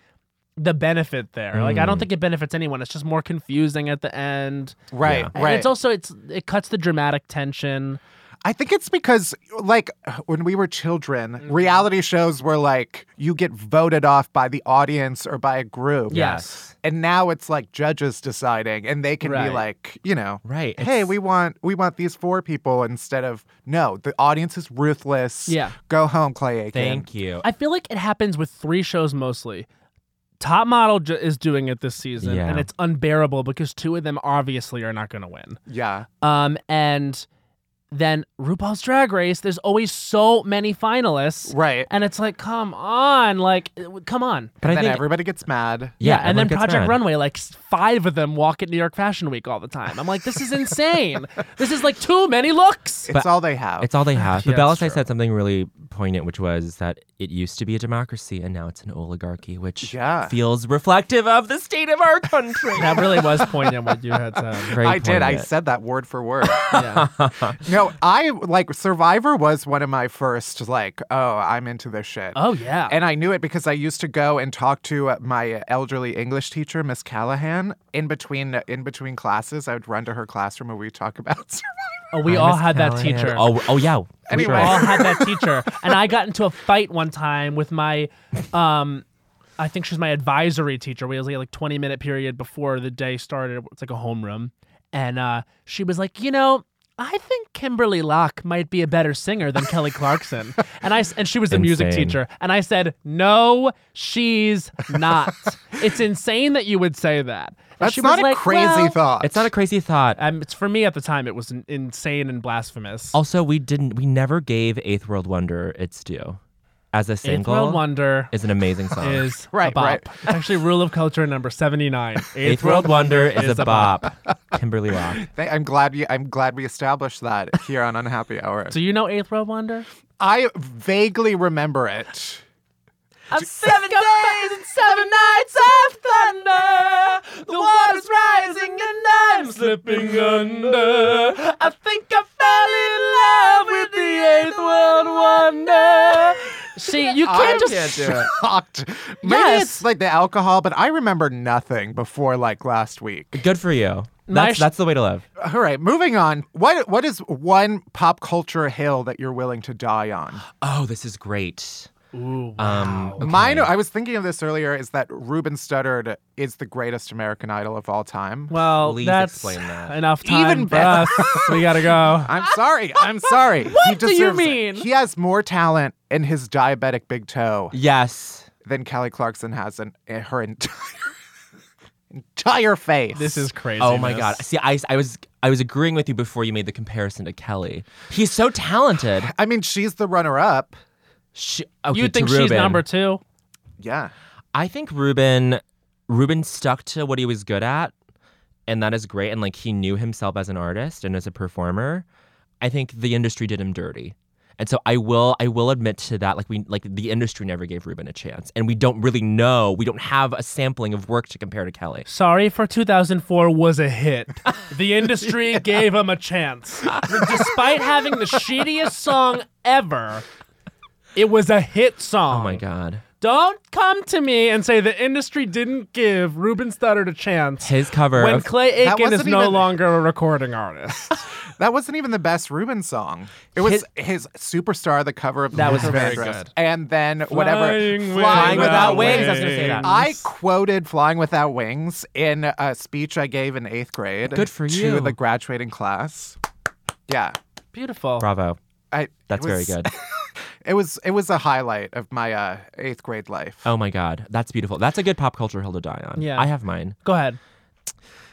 the benefit there. Like I don't mm. think it benefits anyone. It's just more confusing at the end. Right, Yeah. And right. It's also it's it cuts the dramatic tension. I think it's because, like, when we were children, Mm-hmm. reality shows were like you get voted off by the audience or by a group. Yes. And now it's like judges deciding, and they can be like, you know, Right, Hey, it's- we want we want these four people instead of no. The audience is ruthless. Yeah. Go home, Clay Aiken. Thank you. I feel like it happens with three shows mostly. Top Model j- is doing it this season, Yeah. and it's unbearable because two of them obviously are not going to win. Yeah. Um, and then RuPaul's Drag Race, there's always so many finalists, Right. and it's like, come on, like, uh, come on. but and I then think everybody gets mad. Yeah, and then Project mad. Runway, like five of them walk at New York Fashion Week all the time. I'm like, this is insane. this is like too many looks. It's all they have. It's all they have. But that's Bellassai said something really poignant, which was that it used to be a democracy and now it's an oligarchy, which Yeah. feels reflective of the state of our country. That really was poignant what you had said. Very I did. I said that word for word. Yeah. no, I like Survivor was one of my first like, oh, I'm into this shit. Oh yeah. And I knew it because I used to go and talk to uh, my elderly English teacher, Miss Callahan, in between in between classes. I would run to her classroom and we talk about Survivor. oh, we Hi, all Miss had that teacher. Oh, oh yeah. Anyway. we all had that teacher, and I got into a fight one time with my, um, I think she was my advisory teacher. We was like, like twenty minute period before the day started. It's like a homeroom, and uh, she was like, you know, I think Kimberly Locke might be a better singer than Kelly Clarkson. And I s- and she was a music teacher. And I said, "No, she's not." it's insane that you would say that. And That's she was not a like, crazy "Well," thought. It's not a crazy thought. Um, it's for me at the time. It was insane and blasphemous. Also, we didn't. We never gave Eighth World Wonder its due. As a Eighth single, World Wonder is an amazing song. is a Right, bop. right. It's actually Rule of Culture number seventy nine. Eighth World Wonder is, a bop. Kimberly Locke. Th- I'm glad you. I'm glad we established that here on Unhappy Hour. Do you know Eighth World Wonder? I vaguely remember it. Seven days and seven nights of thunder. The water's rising and I'm slipping under. I think I fell in love with the eighth world wonder. See, you can't just do it. Shocked. Maybe Yes. it's like the alcohol, but I remember nothing before like last week. Good for you. That's sh- that's the way to live. All right, moving on. What what is one pop culture hill that you're willing to die on? Oh, this is great. Ooh, Um, okay. Mine, I was thinking of this earlier, is that Ruben Studdard is the greatest American Idol of all time. Well, Please that's explain that. enough time Even for better. us. We gotta go. I'm sorry. I'm sorry. he What do you deserves it. mean? He has more talent in his diabetic big toe Yes. than Kelly Clarkson has in, in her entire entire face. This is crazy. Oh my god. See, I, I was I was agreeing with you before you made the comparison to Kelly. He's so talented. I mean, she's the runner-up. She, okay, You to think she's Ruben. number two? Yeah. I think Ruben Ruben stuck to what he was good at, and that is great. And like he knew himself as an artist and as a performer. I think the industry did him dirty. And so I will I will admit to that like we like the industry never gave Ruben a chance and we don't really know we don't have a sampling of work to compare to Kelly. Sorry for 2004 was a hit. The industry gave him a chance. Despite having the shittiest song ever, it was a hit song. Oh my god. Don't come to me and say the industry didn't give Ruben Studdard a chance His cover when of Clay That Aiken is wasn't no even- longer a recording artist. That wasn't even the best Ruben song. It was his, superstar, the cover of That was Luther very Vandross. good. And then whatever. Flying Flying Without Without Wings. I was gonna say that. I quoted Flying Without Wings in a speech I gave in eighth grade. Good for you. To the graduating class. Yeah. Beautiful. Bravo. I, it That's very good. It was it was a highlight of my uh, eighth grade life. Oh my god. That's beautiful. That's a good pop culture hill to die on. Yeah. I have mine. Go ahead.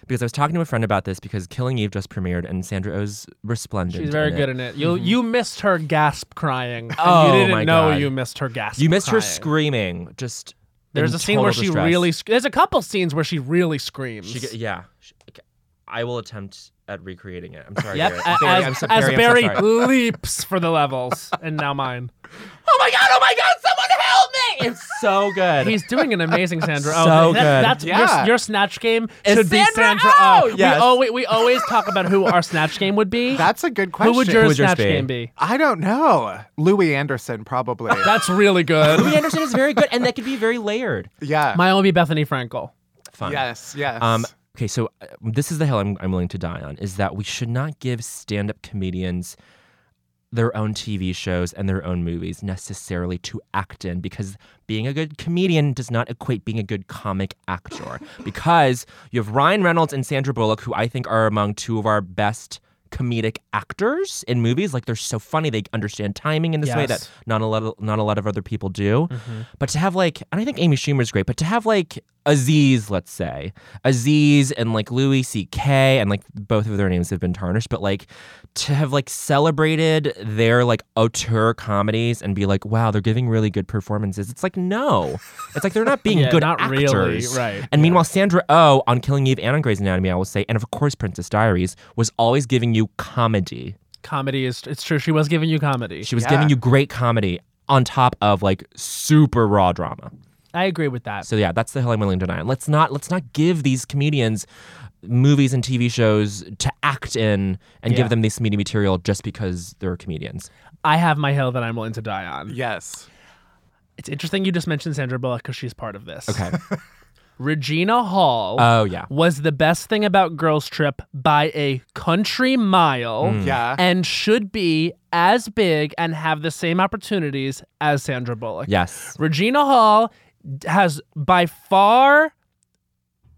Because I was talking to a friend about this because Killing Eve just premiered and Sandra Oh's resplendent. She's very in good it. in it. You you missed her gasp crying. and Oh, you didn't my know God. you missed her gasp. You missed her screaming. Just There's in a scene where total she really. Sc- there's a couple scenes where she really screams. She, yeah. She- okay. I will attempt at recreating it. I'm sorry. Yep, Barry. a- Barry, as, I'm so, as Barry, I'm so Barry sorry. leaps for the levels, and now mine. Oh my god! Oh my god! Someone help me! It's so good. He's doing an amazing Sandra. Oh, So that- good. That's Yeah. your, your snatch game Is should be Sandra Sandra. Oh! Oh, Yes. we, always, we always talk about who our snatch game would be. That's a good question. who would your Who would snatch be? game be? I don't know. Louie Anderson, probably. That's really good. Louie Anderson is very good, and that could be very layered. yeah. Mine will be Bethenny Frankel. Fun. yes, yes. Um, okay, so uh, this is the hill I'm, I'm willing to die on is that we should not give stand up comedians their own TV shows and their own movies necessarily to act in because being a good comedian does not equate being a good comic actor. because you have Ryan Reynolds and Sandra Bullock, who I think are among two of our best comedic actors in movies. Like they're so funny, they understand timing in this way that not a lot of not a lot of other people do. But to have like, and I think Amy Schumer is great, but to have like Aziz, let's say Aziz and like Louis C.K. and like both of their names have been tarnished, but like to have like celebrated their like auteur comedies and be like, wow, they're giving really good performances. It's like no, it's like they're not being Yeah, good not actors, really, right, And meanwhile, Sandra Oh on Killing Eve and on Grey's Anatomy, I will say, and of course Princess Diaries was always giving you comedy. Comedy is it's true. She was giving you comedy. She was Yeah. giving you great comedy on top of like super raw drama. I agree with that. So yeah, that's the hill I'm willing to die on. Let's not let's not give these comedians movies and TV shows to act in and Yeah. give them this media material just because they're comedians. I have my hill that I'm willing to die on. yes. It's interesting you just mentioned Sandra Bullock because she's part of this. Okay. Regina Hall oh yeah. was the best thing about Girls Trip by a country mile mm. Yeah. and should be as big and have the same opportunities as Sandra Bullock. Yes. Regina Hall d- has by far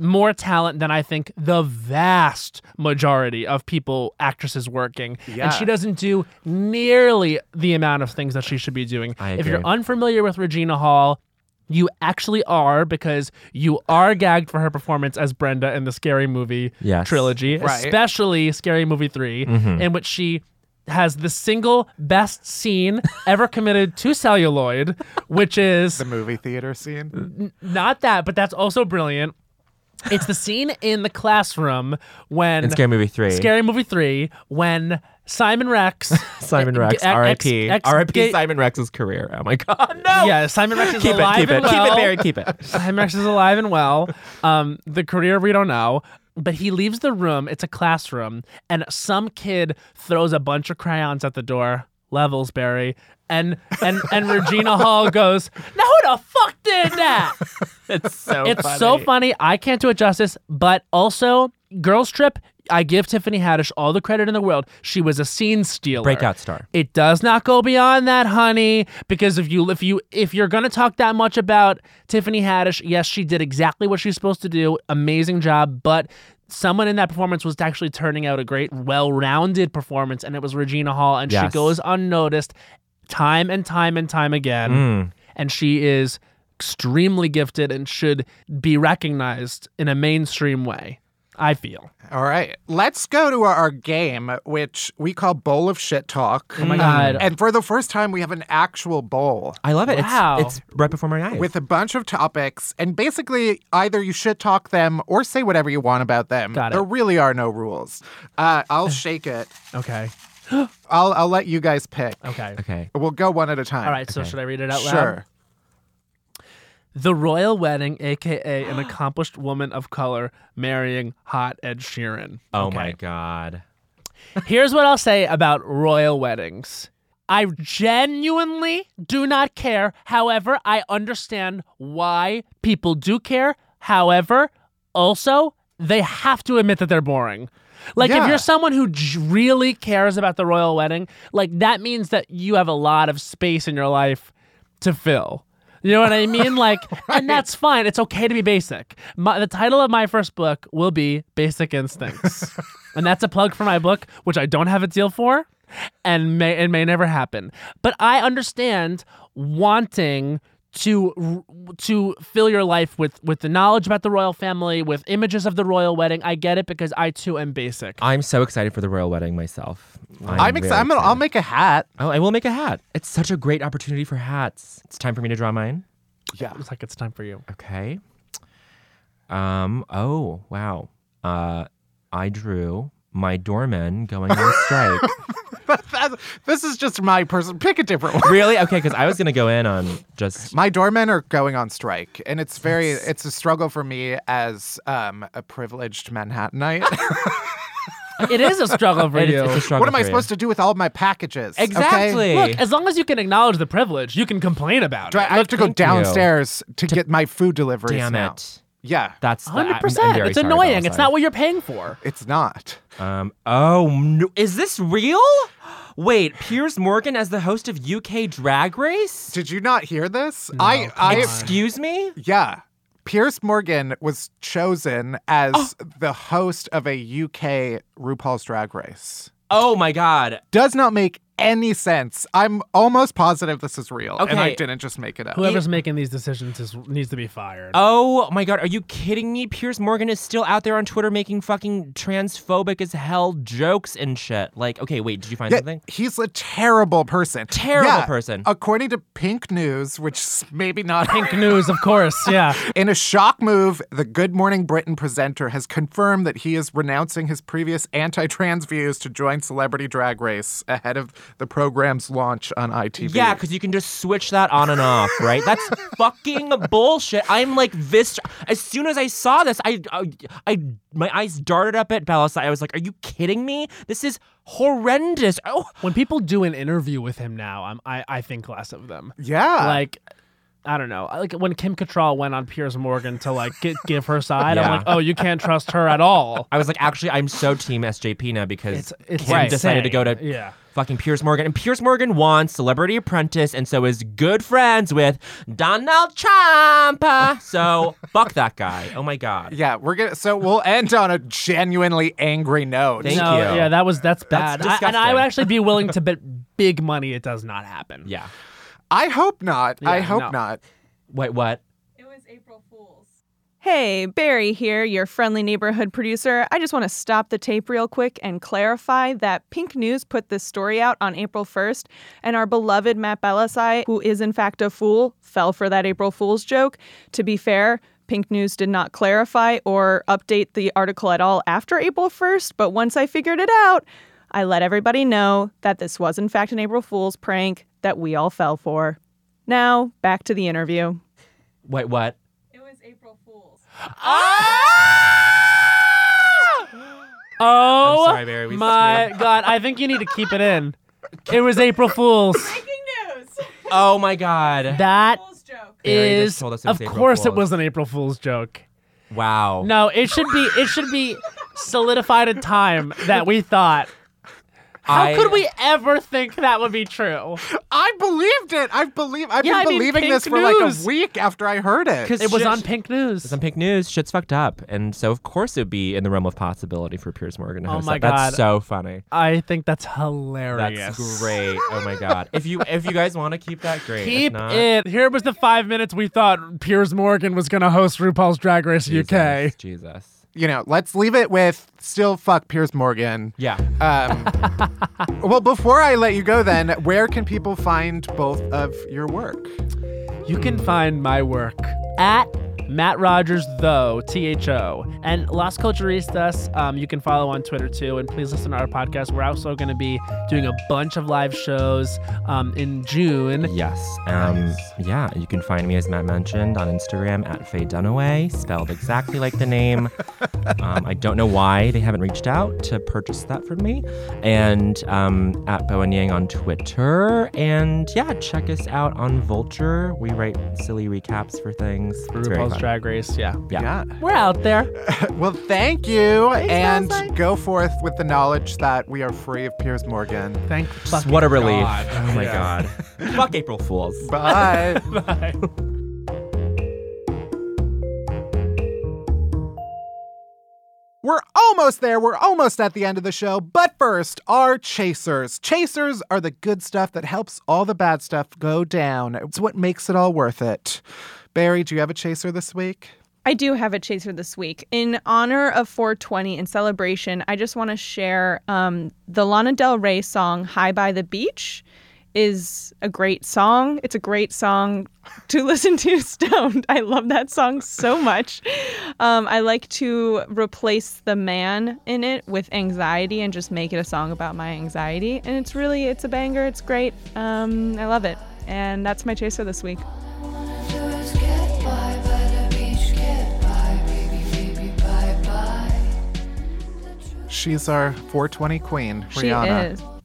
more talent than I think the vast majority of people, actresses working. Yeah. And she doesn't do nearly the amount of things that she should be doing. If you're unfamiliar with Regina Hall, you actually are because you are gagged for her performance as Brenda in the Scary Movie Yes. trilogy, Right. especially Scary Movie 3, Mm-hmm. in which she has the single best scene ever committed to celluloid, which is The movie theater scene. not that, but that's also brilliant. It's the scene in the classroom when In Scary Movie 3. Scary Movie 3 when Simon Rex Simon Rex, ex- R.I.P. R.I.P. Simon Rex's career. Oh my God, no! Yeah, Simon Rex is keep it, alive keep it, and keep it, Barry, keep it. Simon Rex is alive and well. Um, the career we don't know. But he leaves the room. It's a classroom, and some kid throws a bunch of crayons at the door. Levels, Barry, and and and Regina Hall goes, "Now who the fuck did that?" It's so It's funny. so funny. I can't do it justice. But also, Girls Trip. I give Tiffany Haddish all the credit in the world. She was a scene stealer. Breakout star. It does not go beyond that, honey. Because if you if you if you're gonna talk that much about Tiffany Haddish, yes, she did exactly what she's supposed to do. Amazing job. But someone in that performance was actually turning out a great, well-rounded performance, and it was Regina Hall, and she goes unnoticed time and time and time again. Mm. And she is extremely gifted and should be recognized in a mainstream way. I feel. All right, let's go to our, our game, which we call Bowl of Shit Talk. Oh my God. And for the first time, we have an actual bowl I love it. Wow. It's, it's right before my eyes. with a bunch of topics. And basically, either you shit talk them or say whatever you want about them. Got it. There really are no rules. Uh, I'll shake it. Okay. I'll, I'll let you guys pick. Okay. okay. We'll go one at a time. All right. So should I read it out loud? Sure. The royal wedding, aka an accomplished woman of color marrying hot Ed Sheeran. Oh Okay. my God. Here's what I'll say about royal weddings. I genuinely do not care. However, I understand why people do care. However, also, they have to admit that they're boring. Like, if you're someone who j- really cares about the royal wedding, like, that means that you have a lot of space in your life to fill. You know what I mean? Like, and that's fine. It's okay to be basic. My, the title of my first book will be Basic Instincts. and that's a plug for my book, which I don't have a deal for and may it may never happen. But I understand wanting to to fill your life with with the knowledge about the royal family, with images of the royal wedding. I get it because I too am basic. I'm so excited for the royal wedding myself. I'm, I'm, really excited. I'm gonna, I'll make a hat. Oh, I will make a hat. It's such a great opportunity for hats. It's time for me to draw mine. Yeah. It's like it's time for you. Okay. Um. Oh wow. Uh, I drew my doorman going on strike. That's- this is just my person. Pick a different one. really? Okay, because I was gonna go in on just. My doormen are going on strike, and it's very it's a struggle for me as um, a privileged Manhattanite. It is a struggle for It's, you. it's a struggle what am I for you. supposed to do with all of my packages? okay? Exactly. Look, as long as you can acknowledge the privilege, you can complain about Do I, it. I have to go downstairs to, get my food deliveries Damn now. it. Yeah, That's the- I'm- Hundred I'm percent. very It's sorry, annoying. It's Valentine. not what you're paying for. it's not. Um. Oh, no, is this real? Wait, Piers Morgan as the host of UK Drag Race? Did you not hear this? I, I, Excuse me? yeah. Piers Morgan was chosen as Oh. the host of a UK RuPaul's Drag Race. Oh my God. Does not make any sense. I'm almost positive this is real, and I didn't just make it up. Whoever's making these decisions is, needs to be fired. Oh my God. Are you kidding me? Piers Morgan is still out there on Twitter making fucking transphobic as hell jokes and shit. Like, okay, wait, did you find Yeah, something? he's a terrible person. Terrible Yeah, person. According to Pink News, which maybe not Pink news, of course. Yeah. In a shock move, the Good Morning Britain presenter has confirmed that he is renouncing his previous anti trans views to join Celebrity Drag Race ahead of the program's launch on ITV. Yeah, because you can just switch that on and off, right? That's fucking bullshit. I'm like this. As soon as I saw this, I, I, I, my eyes darted up at Bellassai. I was like, "Are you kidding me? This is horrendous." Oh, When people do an interview with him now, I'm, I I think less of them. Yeah. Like, I don't know, like when Kim Cattrall went on Piers Morgan to like get, give her side. I'm Yeah. like, oh, you can't trust her at all. I was like, actually, I'm so team SJP now because It's it's Kim decided to go to yeah. fucking Piers Morgan, and Piers Morgan wants Celebrity Apprentice, and so is good friends with Donald Trump. So fuck that guy. Oh my god. Yeah, we're gonna. So we'll end on a genuinely angry note. Thank no, you. yeah, that was that's bad. That's I, and I would actually be willing to bet big money it does not happen. Yeah. I hope not. I hope no. not. Wait, what? It was April Fool's. Hey, Barry here, your friendly neighborhood producer. I just want to stop the tape real quick and clarify that Pink News put this story out on April 1st, and our beloved Matt Bellassai, who is in fact a fool, fell for that April Fool's joke. To be fair, Pink News did not clarify or update the article at all after April 1st, but once I figured it out, I let everybody know that this was in fact an April Fool's prank that we all fell for. Now, back to the interview. Wait, what? It was April Fool's. Ah! Oh, I'm sorry, Barry, we my. God! I think you need to keep it in. It was April Fool's. Breaking news. Oh my god. That Fool's joke. Is, told us it of April course, it was an April Fool's joke. wow. No, it should be. It should be solidified in time that we thought. How I- could we ever think that would be true? I believed it. I believe. I've Yeah, been I mean, believing Pink this for like a week after I heard it. Because It was shit- on Pink News. It's on Pink News. Shit's fucked up, and so of course it would be in the realm of possibility for Piers Morgan to Oh host my that. That's so funny. I think that's hilarious. That's great. Oh my god. If you if you guys want to keep that, great. If Keep not, it. Here was the five minutes we thought Piers Morgan was going to host RuPaul's Drag Race Jesus, UK. Jesus. You know, let's leave it with still fuck Piers Morgan. Yeah. Um, well, before I let you go, then, where can people find both of your work? You can find my work at Matt Rogers, though, T H O. And Las Culturistas, um, you can follow on Twitter too. And please listen to our podcast. We're also going to be doing a bunch of live shows um, in June. Yes. Um, yeah, you can find me, as Matt mentioned, on Instagram at Faye Dunaway, spelled exactly like the name. um, I don't know why they haven't reached out to purchase that from me. And um, at Bowen Yang on Twitter. And yeah, check us out on Vulture. We write silly recaps for things. Very RuPaul's fun. Drag Race. Yeah. Yeah. We're out there. Well, thank you. and Bellassai. go forth with the knowledge that we are free of Piers Morgan. Thank fucking What a relief. God. Oh my God. Fuck April Fools. Bye. Bye. We're almost there. We're almost at the end of the show. But first, our chasers. Chasers are the good stuff that helps all the bad stuff go down. It's what makes it all worth it. Barry, do you have a chaser this week? I do have a chaser this week. In honor of 420 in celebration, I just want to share um, the Lana Del Rey song High by the Beach is a great song. It's a great song to listen to stoned. I love that song so much. Um, I like to replace the man in it with anxiety and just make it a song about my anxiety. And it's really, it's a banger. It's great. Um, I love it. And that's my chaser this week. She's our 420 queen, She Rihanna. is.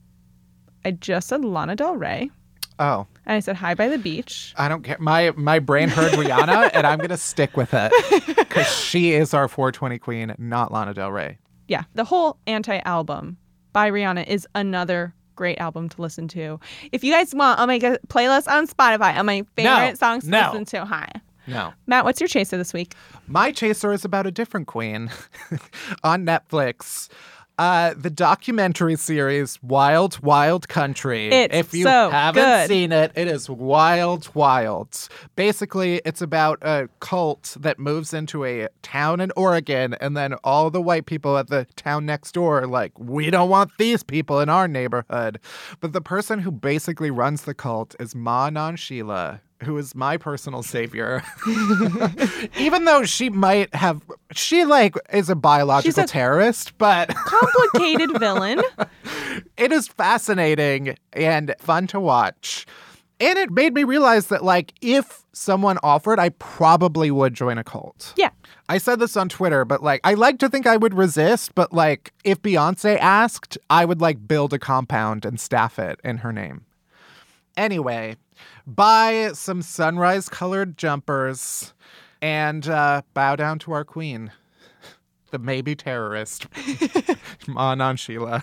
I just said Lana Del Rey. Oh, And I said hi by the beach. I don't care. My my brain heard Rihanna, and I'm gonna stick with it because she is our 420 queen, not Lana Del Rey. Yeah, the whole anti album by Rihanna is another great album to listen to. If you guys want, I'll make a playlist on Spotify on my favorite songs to no. listen to. Hi. No. Matt, what's your chaser this week? My chaser is about a different queen on Netflix. Uh, the documentary series Wild Wild Country. It's if you so haven't good. seen it, it is wild, wild. Basically, it's about a cult that moves into a town in Oregon, and then all the white people at the town next door are like, we don't want these people in our neighborhood. But the person who basically runs the cult is Ma Anand Sheela. Who is my personal savior? Even though she might have, she like is a biological a- terrorist, but Complicated villain. it is fascinating and fun to watch. And it made me realize that, like, if someone offered, I probably would join a cult. Yeah. I said this on Twitter, but like, I like to think I would resist, but like, if Beyonce asked, I would like build a compound and staff it in her name. Anyway, buy some sunrise colored jumpers, and uh, bow down to our queen, the maybe terrorist. Anand Sheela.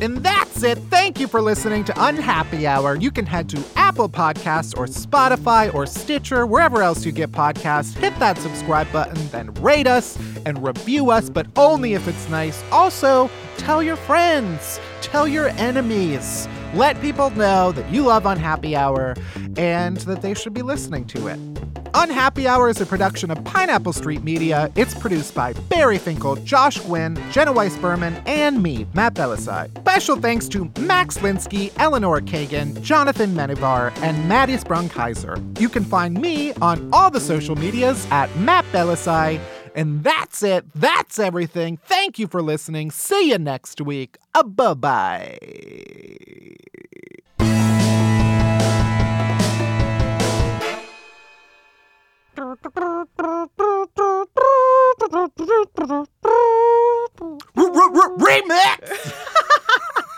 And that's it. Thank you for listening to Unhappy Hour. You can head to Apple Podcasts or Spotify or Stitcher, wherever else you get podcasts. Hit that subscribe button, then rate us and review us, but only if it's nice. Also, tell your friends, tell your enemies. Let people know that you love Unhappy Hour and that they should be listening to it. Unhappy Hour is a production of Pineapple Street Media. It's produced by Barry Finkel, Josh Gwynn, Jenna Weiss Berman, and me, Matt Bellassai. Special thanks to Max Linsky, Eleanor Kagan, Jonathan Menjivar, and Maddy Sprung Keyser. You can find me on all the social medias at Matt Bellassai. And that's it. That's everything. Thank you for listening. See you next week. Uh, bye bye. Remix!